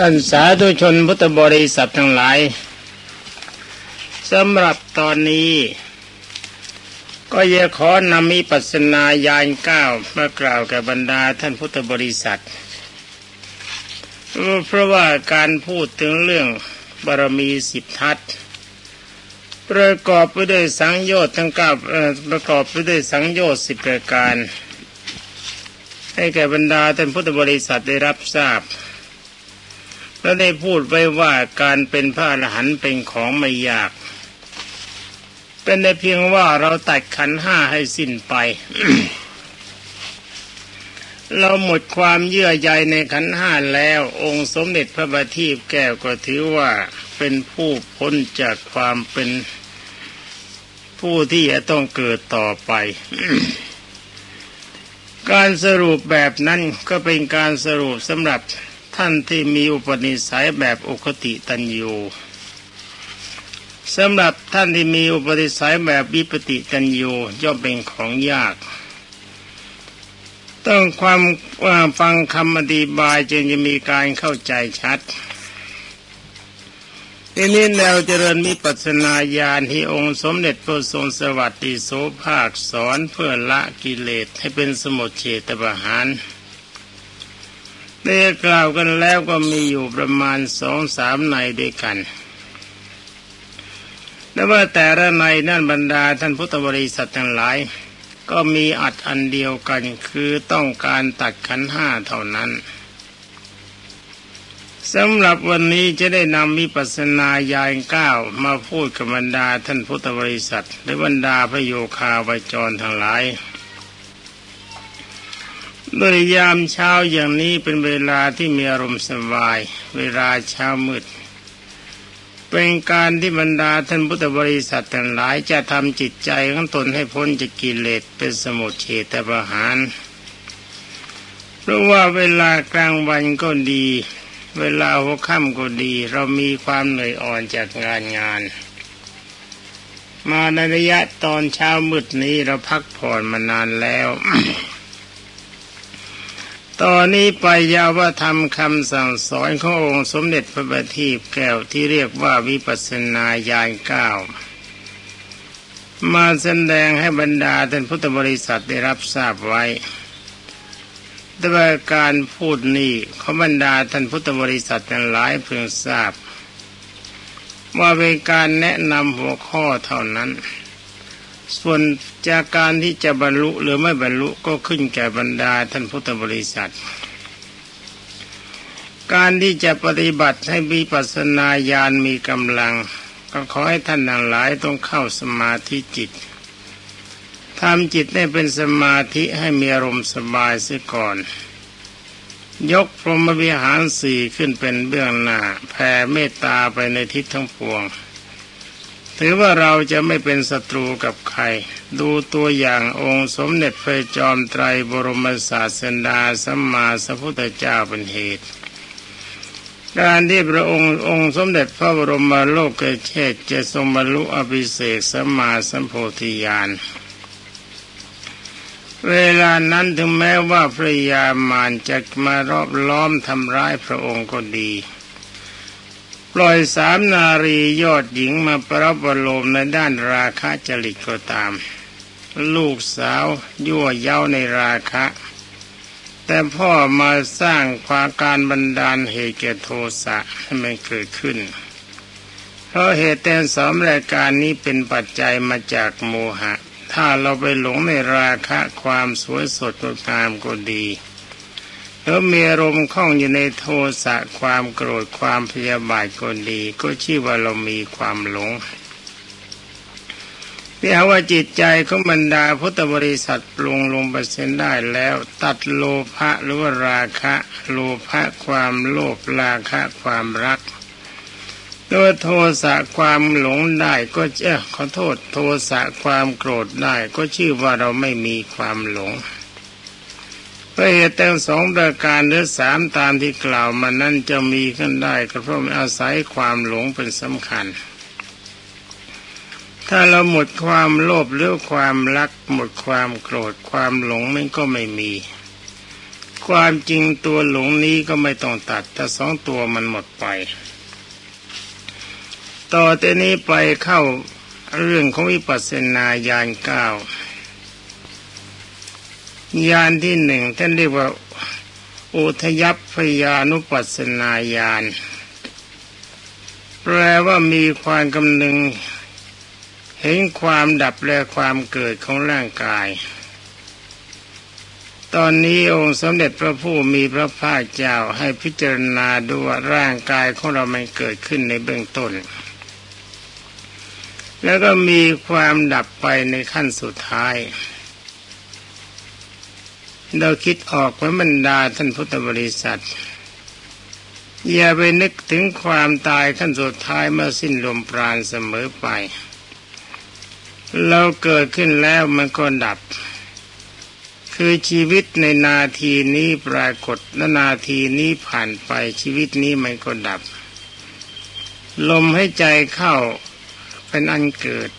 ท่านสาธุชนพุทธบริษัททั้งหลายสำหรับตอนนี้ ก็จะขอนำมิปัสนายานเก้ามากล่าวแก่บรรดาท่านพุทธบริษัท เพราะว่าการพูดถึงเรื่องบารมีสิบทัศประกอบไปด้วยสังโยชน์ทั้งเก้าประกอบไปด้วยสังโยชน์สิบประการ ให้แก่บรรดาท่านพุทธบริษัทได้รับทราบ แล้วได้พูดไว้ว่าการเป็นพระอรหันต์เป็นของไม่ยาก เป็นในเพียงว่าเราตัดขันห้าให้สิ้นไป เราหมดความเยื่อใยในขันห้าแล้ว องค์สมเด็จพระบัณฑิตแก้วก็ถือว่าเป็นผู้พ้นจากความเป็นผู้ที่จะต้องเกิดต่อไป การสรุปแบบนั้นก็เป็นการสรุปสำหรับ ท่านที่มีอุปนิสัยแบบอุคติตันยูสำหรับท่านที่มีอุปนิสัยแบบวิปติตันยูย่อมเป็นของยาก ต้องความฟังคำอธิบายจึงจะมีการเข้าใจชัดทีนี้แนวเจริญมิปัสนาญาณที่องค์สมเด็จพระทรงสวัสดิโสภาคสอนเพื่อละกิเลสให้เป็นสมุทเฉตประหาร ได้กล่าวกันแล้วก็มีอยู่ประมาณสองสามในด้วยกัน และว่าแต่ละในนั่นบรรดาท่านพุทธบริษัททั้งหลาย ก็มีอัดอันเดียวกันคือต้องการตัดขันห้าเท่านั้นสำหรับวันนี้จะได้นำมิปัสนาญาณเก้ามาพูดกับบรรดาท่านพุทธบริษัท และบรรดาพระโยคาวจรทั้งหลาย โดยยามเช้าอย่างนี้เป็นเวลาที่มีอารมณ์สบาย เวลาเช้ามืด เป็นการที่บรรดาท่านพุทธบริษัททั้งหลายจะทำจิตใจของตนให้พ้นจากกิเลสเป็นสมุทเฉตประหารเพราะว่าเวลากลางวันก็ดี เวลาหัวค่ำก็ดี เรามีความเหนื่อยอ่อนจากงานงานมาในระยะตอนเช้ามืดนี้เราพักผ่อนมานานแล้ว ตอนนี้ไปยาวว่าทำคำสั่งสอนขององค์สมเด็จพระบัณฑิตแก้วที่เรียกว่าวิปัสนาญาณเก้ามาแสดงให้บรรดาท่านพุทธบริษัทได้รับทราบไว้แต่ว่าการพูดนี้ขบรรดาท่านพุทธบริษัททั้งหลายเพิ่งทราบ ว่าเป็นการแนะนำหัวข้อเท่านั้น ส่วนจากการที่จะบรรลุหรือไม่บรรลุก็ขึ้นแก่บรรดาท่านพุทธบริษัท การที่จะปฏิบัติให้มีปัสนาญาณมีกำลัง ก็ขอให้ท่านทั้งหลายต้องเข้าสมาธิจิตทำจิตให้เป็นสมาธิให้มีอารมณ์สบายเสียก่อน ยกพรหมวิหารสี่ขึ้นเป็นเบื้องหน้าแผ่เมตตาไปในทิศทั้งปวง ถือว่าเราจะไม่เป็นศัตรูกับใคร ดูตัวอย่างองค์สมเด็จพระจอมไตรบรมศาสดาสัมมาสัมพุทธเจ้าเป็นเหตุ การที่พระองค์องค์สมเด็จพระบรมโลกเชษจะทรงบรรลุอภิเศกสัมมาสัมโพธิญาณเวลานั้นถึงแม้ว่าพระยามารจะมารอบล้อมทำร้ายพระองค์ก็ดี ปล่อยสามนารียอดหญิงมาประบรมในด้านราคะจริตก็ตาม ลูกสาวยั่วเย้าในราคะ แต่พ่อมาสร้างความการบันดาลเหตุแก่โทสะให้มันเกิดขึ้น เพราะเหตุแต่สองรายการนี้เป็นปัจจัยมาจากโมหะ ถ้าเราไปหลงในราคะความสวยสดงดงามก็ดี แล้วมีอารมณ์คล้องอยู่ในโทสะความโกรธความพยาบาทก็ดี ก็ชื่อว่าเรามีความหลงที่หาว่าจิตใจของบรรดาพุทธบริษัทปรุงลงไปอร์เส้นได้แล้ว ตัดโลภะหรือว่าราคะ โลภะความโลภราคะความรักตัวโทสะความหลงได้ก็เออขอโทษโทสะความโกรธได้ก็ชื่อว่าเราไม่มีความหลง พราะเหตุแต่สองประการหรือสามตามที่กล่าวมานั้นจะมีขึ้นได้ก็เพราะอาศัยความหลงเป็นสำคัญ ถ้าเราหมดความโลภหรือความรัก หมดความโกรธความหลงมันก็ไม่มี ความจริงตัวหลงนี้ก็ไม่ต้องตัด แต่สองตัวมันหมดไป ต่อแต่นี้ไปเข้าเรื่องของวิปัสสนาญาณเก้า ญาณที่หนึ่งท่านเรียกว่าอุทยัพพยานุปัสสนาญาณแปลว่ามีความกำนึง เห็นความดับและความเกิดของร่างกาย ตอนนี้องค์สมเด็จพระผู้มีพระภาคเจ้าให้พิจารณาดูว่าร่างกายของเรามันเกิดขึ้นในเบื้องต้น แล้วก็มีความดับไปในขั้นสุดท้าย เราคิดออกไว้บรรดาท่านพุทธบริษัท อย่าไปนึกถึงความตายขั้นสุดท้ายเมื่อสิ้นลมปราณเสมอไป เราเกิดขึ้นแล้วมันก็ดับ คือชีวิตในนาทีนี้ปรากฏและนาทีนี้ผ่านไปชีวิตนี้มันก็ดับ ลมให้ใจเข้าเป็นอันเกิด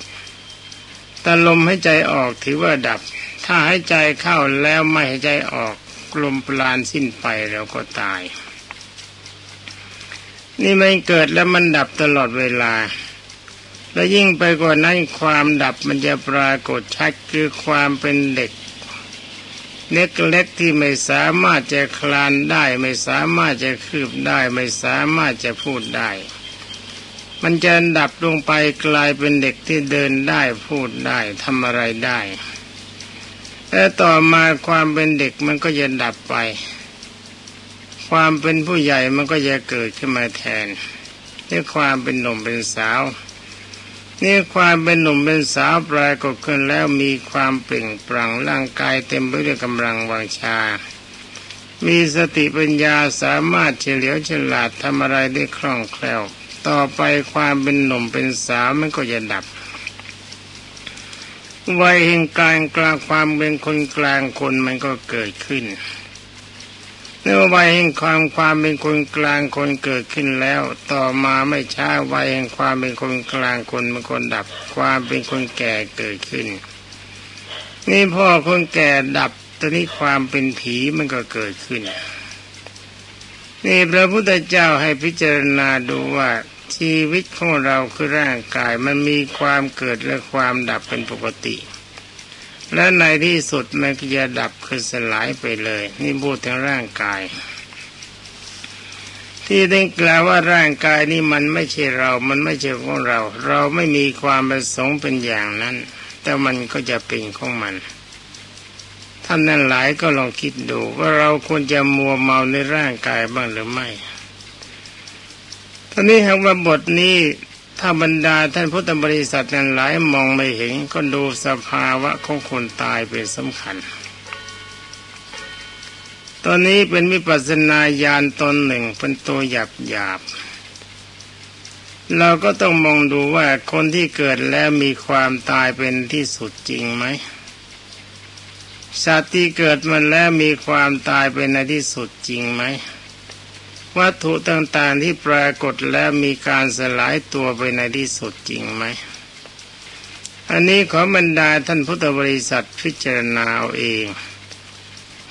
แต่ลมให้ใจออกถือว่าดับ ถ้าหายใจเข้าแล้วไม่หายใจออกลมปราณสิ้นไปเราก็ตาย นี่มันเกิดแล้วมันดับตลอดเวลา และยิ่งไปกว่านั้นความดับมันจะปรากฏชัดคือความเป็นเด็กเล็กเล็กที่ไม่สามารถจะคลานได้ ไม่สามารถจะคืบได้ ไม่สามารถจะพูดได้ มันจะดับลงไปกลายเป็นเด็กที่เดินได้พูดได้ทำอะไรได้ และต่อมาความเป็นเด็กมันก็จะดับไป ความเป็นผู้ใหญ่มันก็จะเกิดขึ้นมาแทนนี่ความเป็นหนุ่มเป็นสาวนี่ความเป็นหนุ่มเป็นสาวปลายกฏขึ้นแล้วมีความเปล่งปลั่งร่างกายเต็มไปด้วยกำลังวังชา มีสติปัญญาสามารถเฉลียวฉลาดทำอะไรได้คล่องแคล่ว ต่อไปความเป็นหนุ่มเป็นสาวมันก็จะดับ วัยแห่งการกลางความเป็นคนกลางคนมันก็เกิดขึ้นเมื่อวัยแห่งความความเป็นคนกลางคนเกิดขึ้นแล้ว ต่อมาไม่ช้าวัยแห่งความเป็นคนกลางคนมันคนดับความเป็นคนแก่เกิดขึ้น นี่พ่อคนแก่ดับตอนนี้ความเป็นผีมันก็เกิดขึ้นนี่พระพุทธเจ้าให้พิจารณาดูว่า ชีวิตของเราคือร่างกายมันมีความเกิดและความดับเป็นปกติ และในที่สุดมันก็จะดับคือสลายไปเลย นี่พูดถึงร่างกาย ที่ได้กล่าวว่าร่างกายนี้มันไม่ใช่เรา มันไม่ใช่ของเรา เราไม่มีความประสงค์เป็นอย่างนั้น แต่มันก็จะเป็นของมันท่านนั้นหลายก็ลองคิดดูว่าเราควรจะมัวเมาในร่างกายบ้างหรือไม่ ตอนนี้หากว่าบทนี้ถ้าบรรดาท่านพุทธบริษัทนั้นหลายมองไม่เห็นก็ดูสภาวะของคนตายเป็นสำคัญ ตอนนี้เป็นวิปัสสนาญาณตนหนึ่งเป็นตัวหยาบหยาบเราก็ต้องมองดูว่าคนที่เกิดแล้วมีความตายเป็นที่สุดจริงไหมสัตว์ที่เกิดมาแล้วมีความตายเป็นในที่สุดจริงไหม วัตถุต่างๆที่ปรากฏแล้วมีการสลายตัวไปในที่สุดจริงไหม อันนี้ขอบรรดาท่านพุทธบริษัทพิจารณาเอาเอง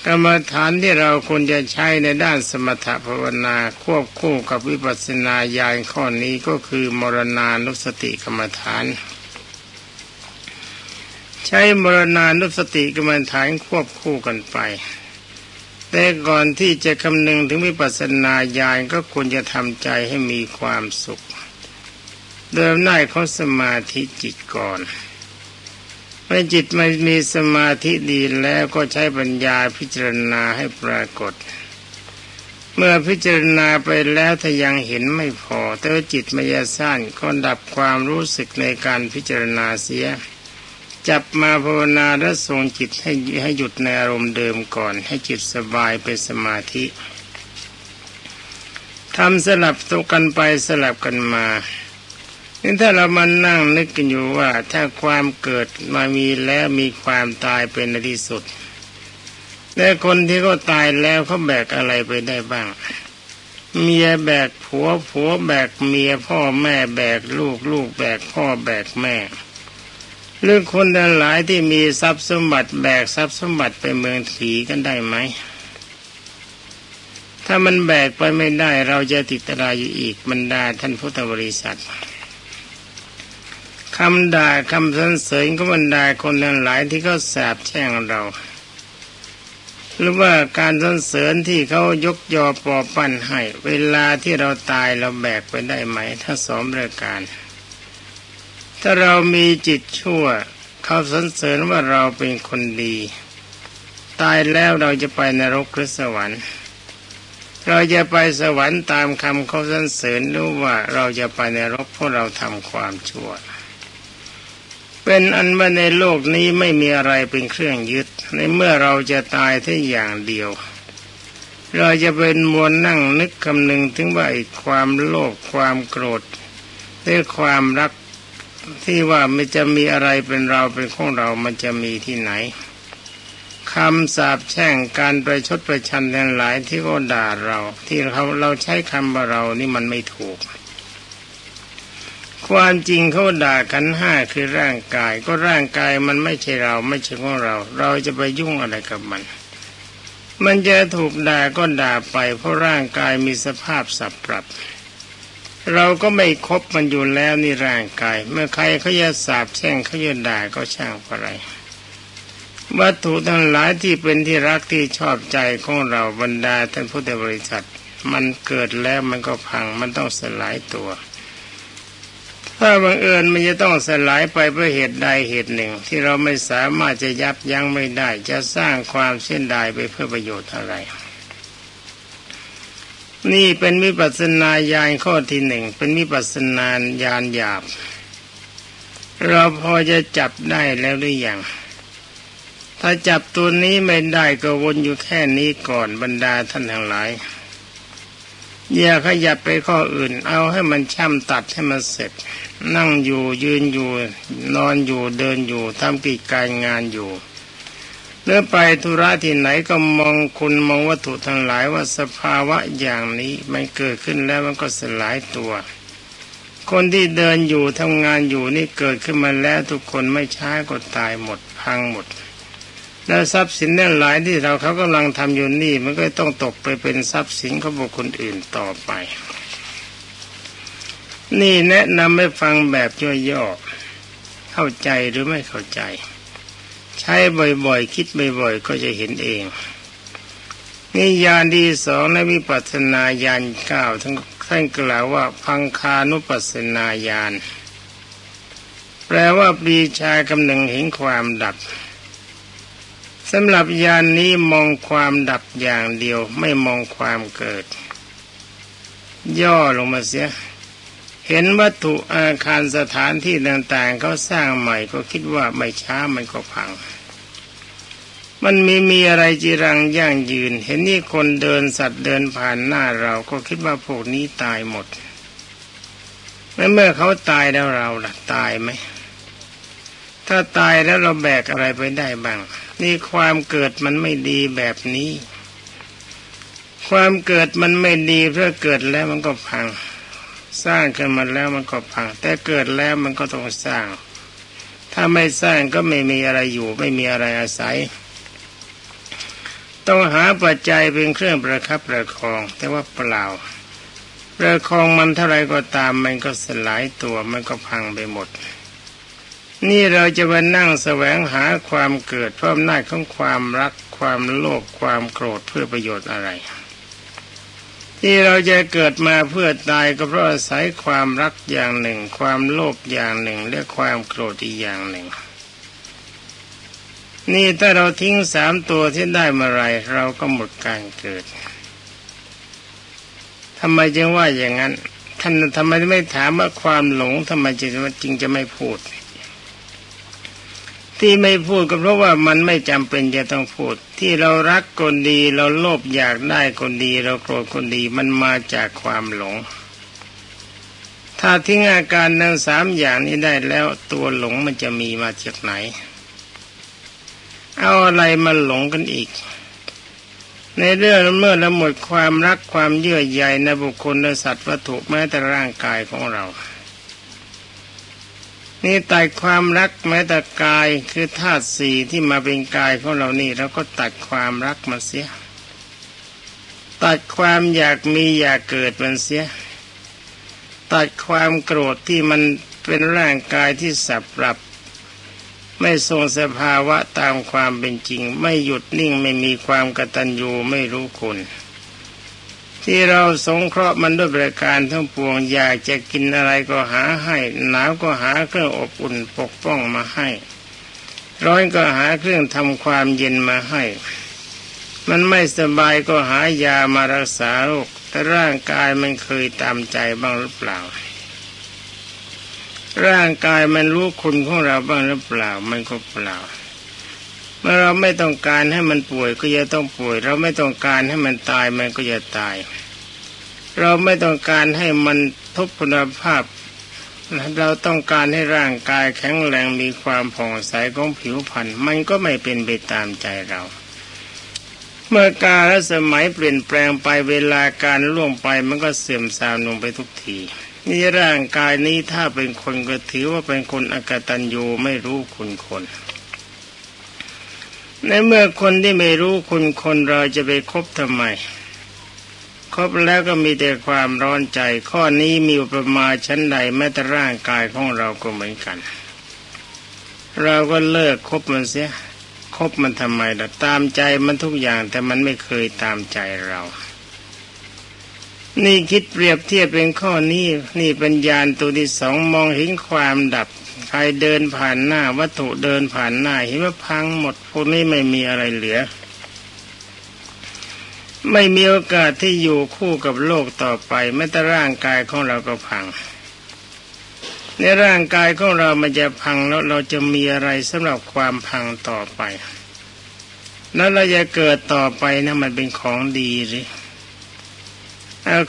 กรรมฐานที่เราควรจะใช้ในด้านสมถภาวนาควบคู่กับวิปัสสนาญาณข้อนี้ก็คือมรณานุสติกรรมฐาน ใช้มรณานุสติกรรมฐานควบคู่กันไป แต่ก่อนที่จะคำนึงถึงวิปัสสนาญาณก็ควรจะทำใจให้มีความสุขเดิมหน้าของสมาธิจิตก่อนเมื่อจิตมันมีสมาธิดีแล้วก็ใช้ปัญญาพิจารณาให้ปรากฏ เมื่อพิจารณาไปแล้วถ้ายังเห็นไม่พอ แต่ว่าจิตมายาสั้นก็ดับความรู้สึกในการพิจารณาเสีย จับมาภาวนาและทรงจิตให้ให้หยุดในอารมณ์เดิมก่อน ให้จิตสบายเป็นสมาธิทำสลับตัวกันไปสลับกันมานี่ถ้าเรามานั่งนึกกันอยู่ว่า ถ้าความเกิดมามีแล้วมีความตายเป็นในที่สุดแต่คนที่เขาตายแล้วเขาแบกอะไรไปได้บ้าง เมียแบกผัวผัวแบกเมียพ่อแม่แบกลูกลูกแบกพ่อแบกแม่ เรื่องคนทั้งหลายที่มีทรัพย์สมบัติแบกทรัพย์สมบัติไปเมืองถีกันได้ไหม ถ้ามันแบกไปไม่ได้เราจะติดตราอยู่อีกบรรดาท่านพุทธบริษัทคำด่าคำสรรเสริญก็บรรดาคนทั้งหลายที่เขาแสบแช่งเรา หรือว่าการสรรเสริญที่เขายกยอปอปั้นให้ เวลาที่เราตายเราแบกไปได้ไหม ถ้าสอมรายการ ถ้าเรามีจิตชั่ว เขาสรรเสริญว่าเราเป็นคนดี ตายแล้วเราจะไปนรกหรือสวรรค์ เราจะไปสวรรค์ตามคำเขาสรรเสริญหรือว่าเราจะไปนรกเพราะเราทำความชั่ว เป็นอันว่าในโลกนี้ไม่มีอะไรเป็นเครื่องยึด ในเมื่อเราจะตายแค่อย่างเดียวเราจะเป็นมวลนั่งนึกคำนึงถึงว่าความโลภความโกรธหรือความรัก ที่ว่ามันจะมีอะไรเป็นเราเป็นของเรา มันจะมีที่ไหนคำสาปแช่งการประชดประชันทั้งหลายที่ก็ด่าเรา ที่เขาเราใช้คำว่าเรานี่มันไม่ถูก ความจริงเขาด่ากันห้าคือร่างกาย ก็ร่างกายมันไม่ใช่เราไม่ใช่ของเรา เราจะไปยุ่งอะไรกับมัน มันจะถูกด่าก็ด่าไป เพราะร่างกายมีสภาพสับปรับ เราก็ไม่คบมันอยู่แล้วนี่ร่างกาย เมื่อใครเขาจะสาบแช่งเขาจะด่าก็ช่างอะไร วัตถุทั้งหลายที่เป็นที่รักที่ชอบใจของเราบรรดาท่านพุทธบริษัท มันเกิดแล้วมันก็พังมันต้องสลายตัว ถ้าบังเอิญมันจะต้องสลายไปเพราะเหตุใดเหตุหนึ่ง ที่เราไม่สามารถจะยับยั้งไม่ได้ จะสร้างความเส้นดายไปเพื่อประโยชน์อะไร นี่เป็นวิปัสนาญาณข้อที่หนึ่งเป็นวิปัสสนาญาณหยาบ เราพอจะจับได้แล้วหรือยังถ้าจับตัวนี้ไม่ได้ก็วนอยู่แค่นี้ก่อนบรรดาท่านทั้งหลายอย่าขยับไปข้ออื่น เอาให้มันช่ำตัดให้มันเสร็จ นั่งอยู่ยืนอยู่ นอนอยู่เดินอยู่ทำกิจการงานอยู่ เมื่อไปธุระที่ไหนก็มองคุณมองวัตถุทั้งหลายว่าสภาวะอย่างนี้มันเกิดขึ้นแล้วมันก็สลายตัว คนที่เดินอยู่ทำงานอยู่นี่เกิดขึ้นมาแล้วทุกคนไม่ช้าก็ตายหมดพังหมด แล้วทรัพย์สินนั่นหลายที่เราเขากำลังทำอยู่นี่มันก็ต้องตกไปเป็นทรัพย์สินของบุคคลอื่นต่อไป นี่แนะนำให้ฟังแบบย่อๆเข้าใจหรือไม่เข้าใจ ใช้บ่อยๆ คิดบ่อยๆ ก็จะเห็นเองนี่ยานดีสองในวิปัสสนาญาณเก้าทั้งท่านกล่าวว่าพังคานุปัสสนาญาณแปลว่าปรีชากำหนึ่งเห็นความดับสำหรับยานนี้มองความดับอย่างเดียวไม่มองความเกิด ย่อลงมาเสีย เห็นวัตถุอาคารสถานที่ต่างๆเขาสร้างใหม่ก็คิดว่าไม่ช้ามันก็พัง มันมีมีอะไรจีรังย่างยืน เห็นนี่คนเดินสัตว์เดินผ่านหน้าเราก็คิดว่าพวกนี้ตายหมดเมื่อเขาตายแล้วเราล่ะตายไหมถ้าตายแล้วเราแบกอะไรไปได้บ้าง นี่ความเกิดมันไม่ดีแบบนี้ ความเกิดมันไม่ดีเพื่อเกิดแล้วมันก็พัง สร้างขึ้นมาแล้วมันก็พัง แต่เกิดแล้วมันก็ต้องสร้าง ถ้าไม่สร้างก็ไม่มีอะไรอยู่ ไม่มีอะไรอาศัย ต้องหาปัจจัยเป็นเครื่องประคับประคอง แต่ว่าเปล่า ประคองมันเท่าไรก็ตามมันก็สลายตัวมันก็พังไปหมด นี่เราจะมานั่งแสวงหาความเกิดเพิ่มหน้าของความรักความโลภความโกรธเพื่อประโยชน์อะไร ที่เราจะเกิดมาเพื่อตายก็เพราะอาศัยความรักอย่างหนึ่ง ความโลภอย่างหนึ่ง และความโกรธอีกอย่างหนึ่ง นี่ถ้าเราทิ้งสามตัวที่ได้มาไรเราก็หมดการเกิดทำไมจึงว่าอย่างนั้น ท่านทำไมไม่ถามว่าความหลงทำไมจึงจะไม่พูด ที่ไม่พูดก็เพราะว่ามันไม่จำเป็นจะต้องพูด ที่เรารักคนดีเราโลภอยากได้คนดี เราโกรธคนดีมันมาจากความหลง ถ้าทิ้งอาการทั้งสามอย่างนี้ได้แล้วตัวหลงมันจะมีมาจากไหน เอาอะไรมาหลงกันอีก ในเรื่องเมื่อเราหมดความรักความเยื่อใยในบุคคลและสัตว์วัตถุแม้แต่ร่างกายของเรา นี่ตัดความรักแม้แต่กายคือธาตุสี่ที่มาเป็นกายของเรานี่เราก็ตัดความรักมาเสีย ตัดความอยากมีอยากเกิดมันเสีย ตัดความโกรธที่มันเป็นร่างกายที่สับปรับ ไม่ทรงสภาวะตามความเป็นจริง ไม่หยุดนิ่งไม่มีความกตัญญูไม่รู้คุณ ที่เราสงเคราะห์มันด้วยประการทั้งปวงอยากจะกินอะไรก็หาให้หนาวก็หาเครื่องอบอุ่นปกป้องมาให้ ร้อนก็หาเครื่องทำความเย็นมาให้ มันไม่สบายก็หายามารักษาโรคแต่ร่างกายมันเคยตามใจบ้างหรือเปล่า ร่างกายมันรู้คุณของเราบ้างหรือเปล่า มันก็เปล่า มื่อเราไม่ต้องการให้มันป่วยก็จะต้องป่วย เราไม่ต้องการให้มันตายมันก็จะตาย เราไม่ต้องการให้มันทุพพลภาพ เราต้องการให้ร่างกายแข็งแรงมีความผ่องใสของผิวพรรณมันก็ไม่เป็นไปตามใจเรา เมื่อกาลสมัยเปลี่ยนแปลงไปเวลาการล่วงไปมันก็เสื่อมทรามลงไปทุกทีนี่ร่างกายนี้ถ้าเป็นคนก็ถือว่าเป็นคนอกตัญญูไม่รู้คุณคน ในเมื่อคนที่ไม่รู้คุณคนเราจะไปคบทำไม คบแล้วก็มีแต่ความร้อนใจ ข้อนี้มีประมาชั้นใดแม้แต่ร่างกายของเราก็เหมือนกัน เราก็เลิกคบมันเสียคบมันทำไมล่ะตามใจมันทุกอย่างแต่มันไม่เคยตามใจเรา นี่คิดเปรียบเทียบเป็นข้อนี้ นี่ปัญญาตัวที่สองมองเห็นความดับ รเดินผ่านหน้า วัตถุเดินผ่านหน้าเห็นว่าพังหมดพวกนี้ไม่มีอะไรเหลือ ไม่มีโอกาสที่อยู่คู่กับโลกต่อไปแม้แต่ร่างกายของเราก็พัง ในร่างกายของเรามันจะพังแล้วเราจะมีอะไรสำหรับความพังต่อไป แล้วเราจะเกิดต่อไปนะมันเป็นของดีหรือ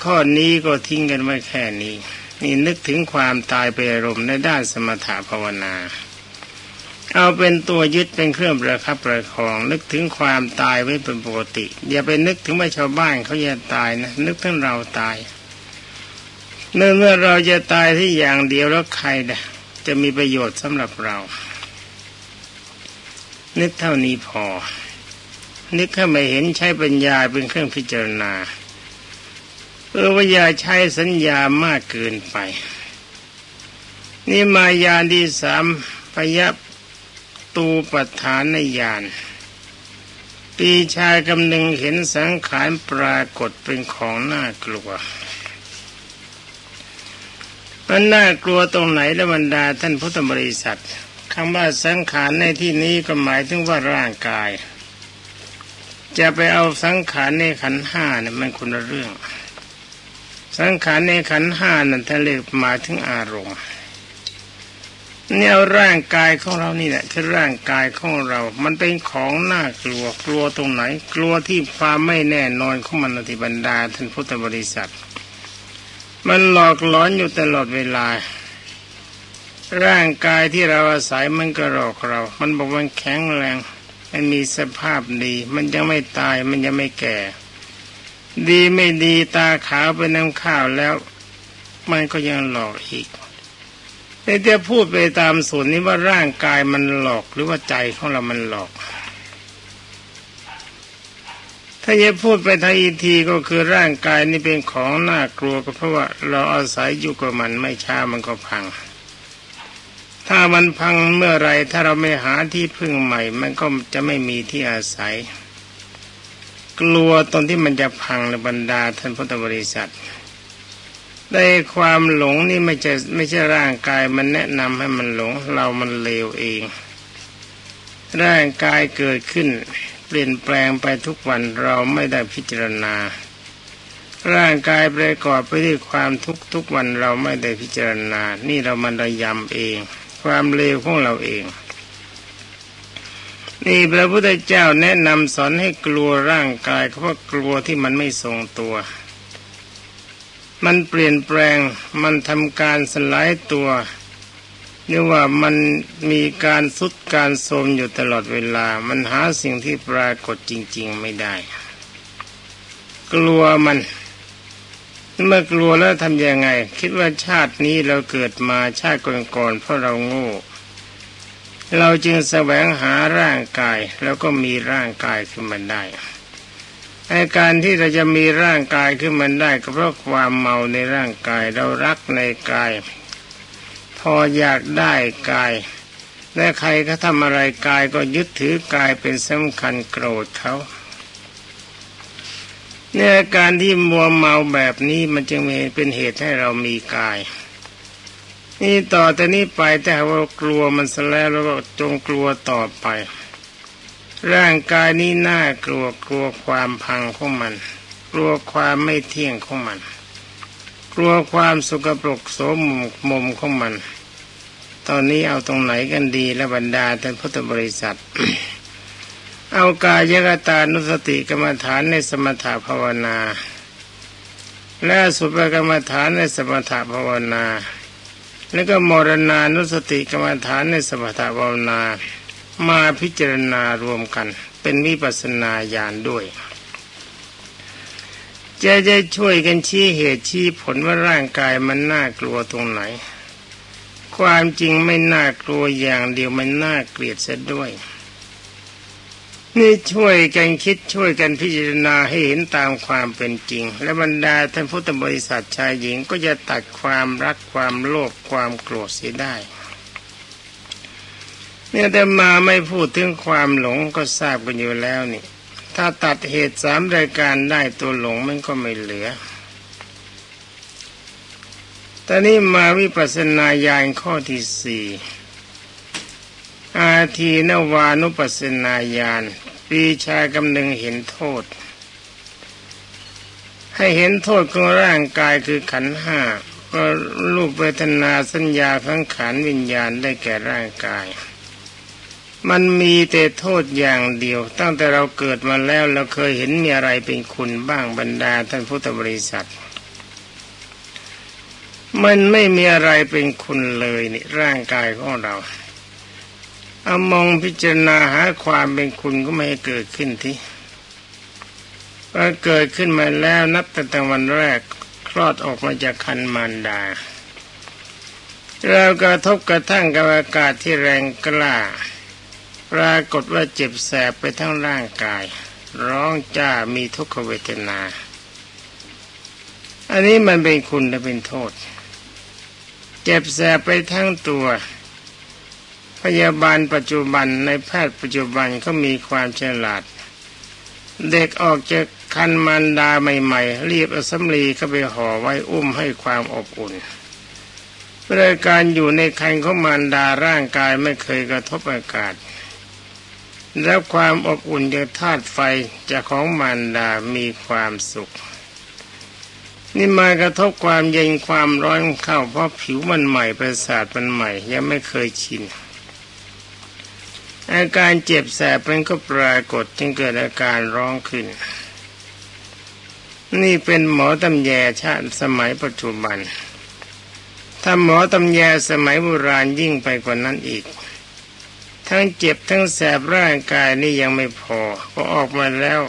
ข้อนี้ก็ทิ้งกันไว้แค่นี้ นี่นึกถึงความตายไปอารมณ์ในด้านสมถะภาวนา เอาเป็นตัวยึดเป็นเครื่องประคับประคอง นึกถึงความตายไว้เป็นปกติ อย่าไปนึกถึงว่าชาวบ้านเขาจะตายนะนึกถึงเราตายเนื่อเมื่อเราจะตายที่อย่างเดียวแล้วใครนะจะมีประโยชน์สำหรับเรา นึกเท่านี้พอ นึกแค่ไม่เห็นใช้ปัญญาเป็นเครื่องพิจารณา เออว่าอย่าใช้สัญญามากเกินไป นี่มายานที่สามพยับตูปัฏฐานญาณปีชายกำหนึงเห็นสังขารปรากฏเป็นของน่ากลัว มันน่ากลัวตรงไหนละบรรดาท่านพุทธบริษัทคำว่าสังขารในที่นี้ก็หมายถึงว่าร่างกาย จะไปเอาสังขารในขันห้าเนี่ยมันคนละเรื่อง สังขารในขันห้านั่นทะเลหมายถึงอารมณ์เนี่ยร่างกายของเรานี่แหละคือร่างกายของเรา มันเป็นของน่ากลัวกลัวตรงไหน กลัวที่ความไม่แน่นอนของมันอธิบันดาท่านพุทธบริษัท มันหลอกหลอนอยู่ตลอดเวลา ร่างกายที่เราอาศัยมันก็หลอกเรา มันบอกว่าแข็งแรง มันมีสภาพดี มันยังไม่ตายมันยังไม่แก่ ดีไม่ดีตาขาวเป็นน้ำข้าวแล้ว มันก็ยังหลอกอีกแต่จะพูดไปตามส่วนนี้ว่าร่างกายมันหลอกหรือว่าใจของเรามันหลอก ถ้าจะพูดไปทางอีทีก็คือร่างกายนี่เป็นของน่ากลัวก็เพราะว่าเราอาศัยอยู่กับมันไม่ช้ามันก็พัง ถ้ามันพังเมื่อไรถ้าเราไม่หาที่พึ่งใหม่ มันก็จะไม่มีที่อาศัย กลัวตอนที่มันจะพังในบรรดาท่านพุทธบริษัทได้ความหลงนี่ไม่ใช่ไม่ใช่ร่างกายมันแนะนำให้มันหลง เรามันเลวเอง ร่างกายเกิดขึ้น เปลี่ยนแปลงไปทุกวันเราไม่ได้พิจารณา ร่างกายประกอบไปด้วยความทุกทุกวันเราไม่ได้พิจารณา นี่เรามันระยำเอง ความเลวของเราเอง นี่พระพุทธเจ้าแนะนำสอนให้กลัวร่างกายเพราะกลัวที่มันไม่ทรงตัว มันเปลี่ยนแปลงมันทำการสลายตัวเรียกว่ามันมีการสุดการโทมอยู่ตลอดเวลา มันหาสิ่งที่ปรากฏจริง ๆไม่ได้ กลัวมัน เมื่อกลัวแล้วทำยังไง คิดว่าชาตินี้เราเกิดมาชาติก่อนๆเพราะเราโง่ เราจึงแสวงหาร่างกายแล้วก็มีร่างกายขึ้นมาได้อาการที่เราจะมีร่างกายขึ้นมาได้ก็เพราะความเมาในร่างกายเรารักในกาย พออยากได้กาย และใครก็ทำอะไรกายก็ยึดถือกายเป็นสำคัญโกรธเขาเนี่ยการที่มัวเมาแบบนี้มันจึงเป็นเหตุให้เรามีกาย นี่ต่อแต่นี้ไปแต่ว่ากลัวมันซะแล้วแล้วก็จงกลัวต่อไป ร่างกายนี้น่ากลัวกลัวความพังของมัน กลัวความไม่เที่ยงของมัน กลัวความสุกปรกโสมมมมของมัน ตอนนี้เอาตรงไหนกันดีและบรรดาท่านพุทธบริษัท เอากายกตานุสติกรรมฐานในสมถะภาวนา และสุภกรรมฐานในสมถะภาวนา แล้วก็มรณานุสติกรรมฐานในสมถะภาวนา มาพิจารณารวมกัน เป็นวิปัสนาญาณด้วย จะจะช่วยกันชี้เหตุชี้ผลว่าร่างกายมันน่ากลัวตรงไหน ความจริงไม่น่ากลัวอย่างเดียวมันน่าเกลียดเสียด้วย นี่ช่วยกันคิดช่วยกันพิจารณาให้เห็นตามความเป็นจริง และบรรดาท่านพุทธบริษัทชายหญิงก็จะตัดความรักความโลภความโกรธเสียได้ เนี่ยแต่มาไม่พูดถึงความหลงก็ทราบกันอยู่แล้วนี่ ถ้าตัดเหตุสามรายการได้ตัวหลงมันก็ไม่เหลือตอนนี้มาวิปัสสนาญาณข้อที่สี่อาทีนวานุปัสนาญาณ ปีชากำนึงเห็นโทษ ให้เห็นโทษของร่างกายคือขันห้าก็รูปเวทนาสัญญาทั้งขันวิญญาณได้แก่ร่างกาย มันมีแต่โทษอย่างเดียว ตั้งแต่เราเกิดมาแล้วเราเคยเห็นมีอะไรเป็นคุณบ้างบรรดาท่านพุทธบริษัท มันไม่มีอะไรเป็นคุณเลยนี่ร่างกายของเรา เอามองพิจารณาหาความเป็นคุณก็ไม่ให้เกิดขึ้นที่ว่าเกิดขึ้นมาแล้วนับแต่วันแรกคลอดออกมาจากคันมารดาเรากระทบกระทั่งกับอากาศที่แรงกล้า ปรากฏว่าเจ็บแสบไปทั้งร่างกาย ร้องจ้ามีทุกขเวทนา อันนี้มันเป็นคุณและเป็นโทษ เจ็บแสบไปทั้งตัว ยาบาลปัจจุบันในแพทย์ปัจจุบันเขามีความฉลาด เด็กออกจากคันมันดาใหม่ๆรีบอสมรีเข้าไปห่อไว้อุ้มให้ความอบอุ่นเพื่อการอยู่ในคันของมารดาร่างกายไม่เคยกระทบอากาศ แล้วความอบอุ่นจากธาตุไฟจากของมารดามีความสุข นี่มากระทบความเย็นความร้อนเข้าเพราะผิวมันใหม่ประสาทมันใหม่ ยังไม่เคยชิน อาการเจ็บแสบเป็นก็ปรากฏจึงเกิดอาการร้องขึ้น นี่เป็นหมอตำแยชาติสมัยปัจจุบัน ถ้าหมอตำแยสมัยโบราณยิ่งไปกว่านั้นอีก ทั้งเจ็บทั้งแสบร่างกายนี่ยังไม่พอพอออกมาแล้ว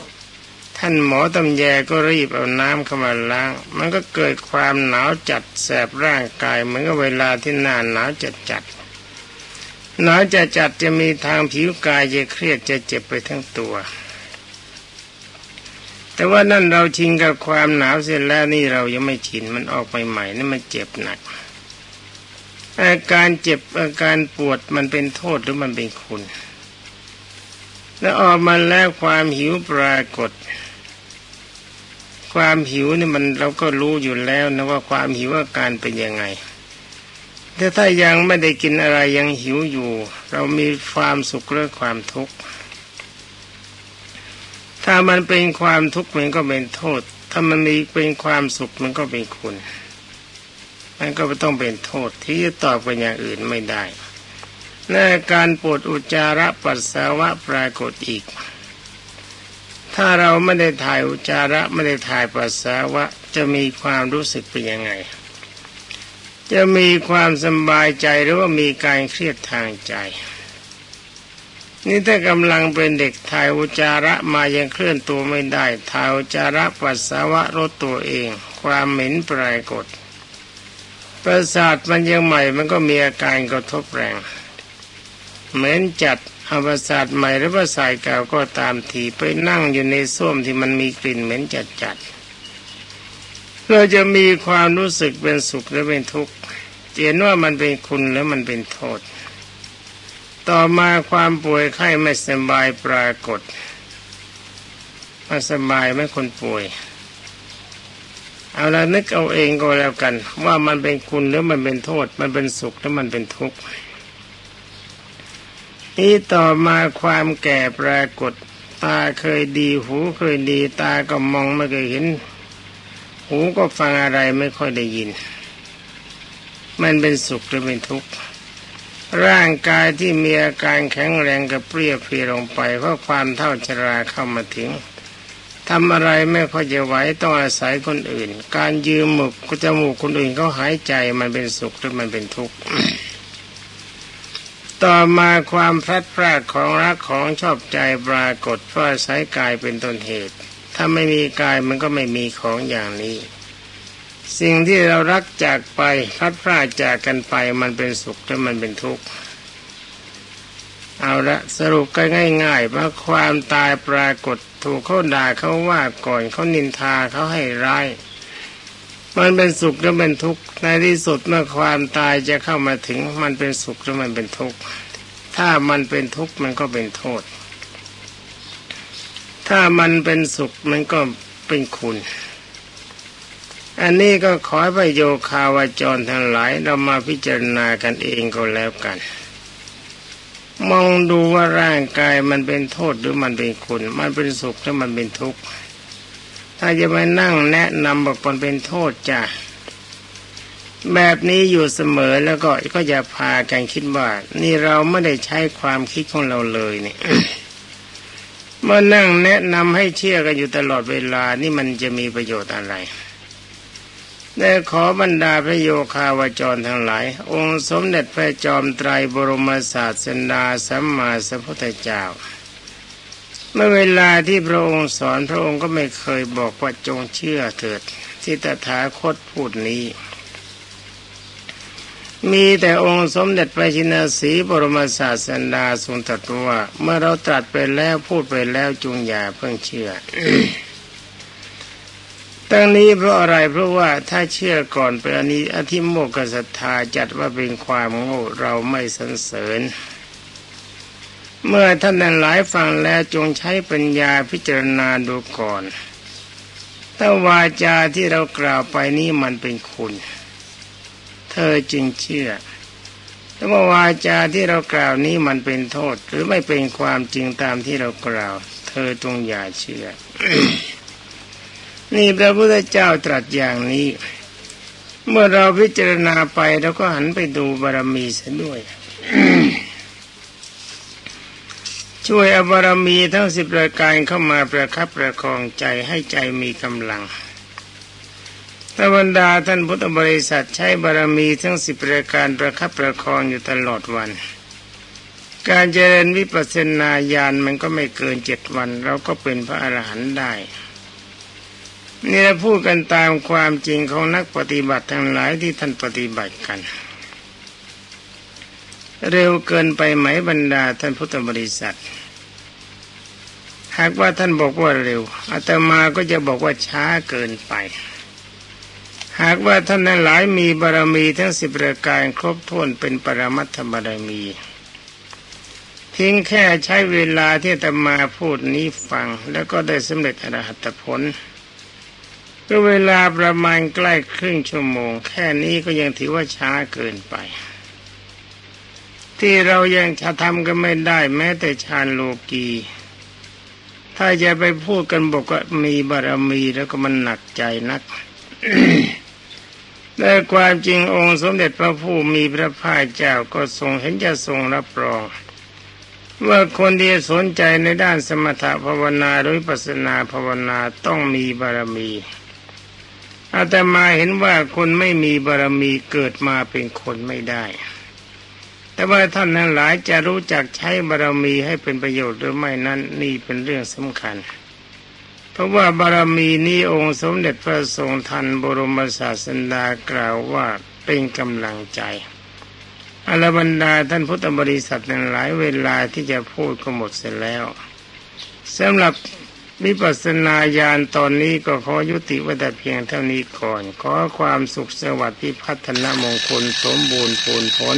ท่านหมอตำแยก็รีบเอาน้ำเข้ามาล้าง มันก็เกิดความหนาวจัดแสบร่างกายเหมือนกับเวลาที่หน้าหนาวจัดจัด หนาวจะจัดจะมีทางผิวกายจะเครียดจะเจ็บไปทั้งตัว แต่ว่านั่นเราชินกับความหนาวเสร็จแล้วนี่เรายังไม่ชินมันออกไปใหม่นี่มันเจ็บหนัก อาการเจ็บอาการปวดมันเป็นโทษหรือมันเป็นคุณ แล้วออกมาแล้วความหิวปรากฏ ความหิวนี่มันเราก็รู้อยู่แล้วนะว่าความหิวอาการเป็นยังไง แต่ถ้ายังไม่ได้กินอะไรยังหิวอยู่ เรามีความสุขหรือความทุกข์ถ้ามันเป็นความทุกข์มันก็เป็นโทษ ถ้ามันมีเป็นความสุขมันก็เป็นคุณ มันก็ต้องเป็นโทษที่จะตอบเป็นอย่างอื่นไม่ได้และการปวดอุจจาระปัสสาวะปรากฏอีก ถ้าเราไม่ได้ถ่ายอุจจาระไม่ได้ถ่ายปัสสาวะจะมีความรู้สึกเป็นยังไง จะมีความสบายใจหรือว่ามีการเครียดทางใจ นี่ถ้ากำลังเป็นเด็กถ่ายอุจาระมายังเคลื่อนตัวไม่ได้ถ่ายอุจาระปัสสาวะรถตัวเอง ความเหม็นปรากฏ ประสาทมันยังใหม่มันก็มีอาการกระทบแรง เหม็นจัดอาประสาทใหม่หรือประสาทเก่าก็ตามทีไปนั่งอยู่ในส้วมที่มันมีกลิ่นเหม็นจัดจัด เราจะมีความรู้สึกเป็นสุขหรือเป็นทุกข์เห็นว่ามันเป็นคุณแล้วมันเป็นโทษ ต่อมาความป่วยไข้ไม่สบายปรากฏมันสบายไหมคนป่วย เอาละนึกเอาเองก็แล้วกัน ว่ามันเป็นคุณหรือมันเป็นโทษ มันเป็นสุขหรือมันเป็นทุกข์นี่ต่อมาความแก่ปรากฏ ตาเคยดีหูเคยดี ตาก็มองไม่เคยเห็น หูก็ฟังอะไรไม่ค่อยได้ยิน มันเป็นสุขหรือเป็นทุกข์ร่างกายที่มีอาการแข็งแรงกับเปรี้ยเพลียลงไปเพราะความเท่าชราเข้ามาถึงทำอะไรไม่ค่อยจะไหวต้องอาศัยคนอื่น การยืมหมึกจมูกคนอื่นเขาหายใจมันเป็นสุขหรือมันเป็นทุกข์ต่อมาความพลัดพรากของรักของชอบใจปรากฏเพราะอาศัยกายเป็นต้นเหตุ ถ้าไม่มีกายมันก็ไม่มีของอย่างนี้ สิ่งที่เรารักจากไปพัดพรากจากกันไปมันเป็นสุขหรือมันเป็นทุกข์เอาละสรุปกันง่ายๆว่าความตายปรากฏถูกเขาด่าเขาว่าก่อนเขานินทาเขาให้ร้ายมันเป็นสุขหรือเป็นทุกข์ในที่สุดเมื่อความตายจะเข้ามาถึง มันเป็นสุขหรือมันเป็นทุกข์ถ้ามันเป็นทุกข์มันก็เป็นโทษ ถ้ามันเป็นสุขมันก็เป็นคุณ อันนี้ก็ขอให้โยคาวาจรทั้งหลายเรามาพิจารณากันเองก็แล้วกัน มองดูว่าร่างกายมันเป็นโทษหรือมันเป็นคุณ มันเป็นสุขหรือมันเป็นทุกข์ ถ้าจะมานั่งแนะนำบอกมันเป็นโทษจ้ะแบบนี้อยู่เสมอแล้วก็ก็จะพากันคิดว่า นี่เราไม่ได้ใช้ความคิดของเราเลยเนี่ย มื่อนั่งแนะนำให้เชื่อกันอยู่ตลอดเวลานี่มันจะมีประโยชน์อะไรได้ขอบรรดาพระโยคาวจรทั้งหลาย องค์สมเด็จพระจอมไตรบรมศาสดาสัมมาสัมพุทธเจ้า เมื่อเวลาที่พระองค์สอนพระองค์ก็ไม่เคยบอกว่าจงเชื่อเถิดที่ตถาคตพูดนี้ มีแต่องค์สมเด็จพระชินสีบรมศาสดาทรงตรัสว่าเมื่อเราตรัสไปแล้วพูดไปแล้วจงอย่าเพิ่งเชื่อตั้งนี้เพราะอะไรเพราะว่าถ้าเชื่อก่อนไปอันนี้อธิโมกศรัทธาจัดว่าเป็นความโง่เราไม่สรรเสริญ เมื่อท่านนั้นหลายฟังแล้วจงใช้ปัญญาพิจารณาดูก่อนถ้าวาจาที่เรากล่าวไปนี้มันเป็นคุณ ธอจึงเชื่อถ้าว่าวาจาที่เรากล่าวนี้มันเป็นโทษ หรือไม่เป็นความจริงตามที่เรากล่าว เธอจงอย่าเชื่อ นี่พระพุทธเจ้าตรัสอย่างนี้ เมื่อเราพิจารณาไปเราก็หันไปดูบารมีเสียด้วย ช่วยอบารมีทั้งสิบรายการเข้ามาประคับประคองใจให้ใจมีกำลัง ตบรรดาท่านพุทธบริษัทใช้บารมีทั้งสิบปรายการประคับประคองอยู่ตลอดวัน การเจริญวิปัสสนาญาณมันก็ไม่เกินเจ็ดวัน เราก็เป็นพระอรหันต์ได้นี่เราพูดกันตามความจริงของนักปฏิบัติทั้งหลายที่ท่านปฏิบัติกัน เร็วเกินไปไหมบรรดาท่านพุทธบริษัท หากว่าท่านบอกว่าเร็วอาตมาก็จะบอกว่าช้าเกินไป หากว่าท่านนั้นหลายมีบารมีทั้งสิบประการครบถ้วนเป็นปรมัตถบารมี ทิ้งแค่ใช้เวลาที่ตมาพูดนี้ฟัง แล้วก็ได้สำเร็จอรหัตผลก็เวลาประมาณใกล้ครึ่งชั่วโมง แค่นี้ก็ยังถือว่าช้าเกินไป ที่เรายังจะทำกันไม่ได้แม้แต่ฌานโลกีถ้าจะไปพูดกันบอกว่ามีบารมีแล้วก็มันหนักใจนัก แต่ความจริงองค์สมเด็จพระผู้มีพระภาคเจ้าก็ทรงเห็นจะทรงรับรอง ว่าคนที่สนใจในด้านสมถภาวนาหรือปัสนาภาวนาต้องมีบารมีอาตมาเห็นว่าคนไม่มีบารมีเกิดมาเป็นคนไม่ได้ แต่ว่าท่านทั้งหลายจะรู้จักใช้บารมีให้เป็นประโยชน์หรือไม่นั้นนี่เป็นเรื่องสำคัญ เพราะว่าบารมีนี้องค์สมเด็จพระทรงทันบรมศาสดากล่าวว่าเป็นกำลังใจอรบรรดาท่านพุทธบริษัทนั้นหลายเวลาที่จะพูดก็หมดเสร็จแล้วสำหรับวิปัสสนาญาณตอนนี้ก็ขอยุติไว้แต่เพียงเท่านี้ก่อน ขอความสุขสวัสดิ์ที่พัฒนามงคลสมบูรณ์ผลผล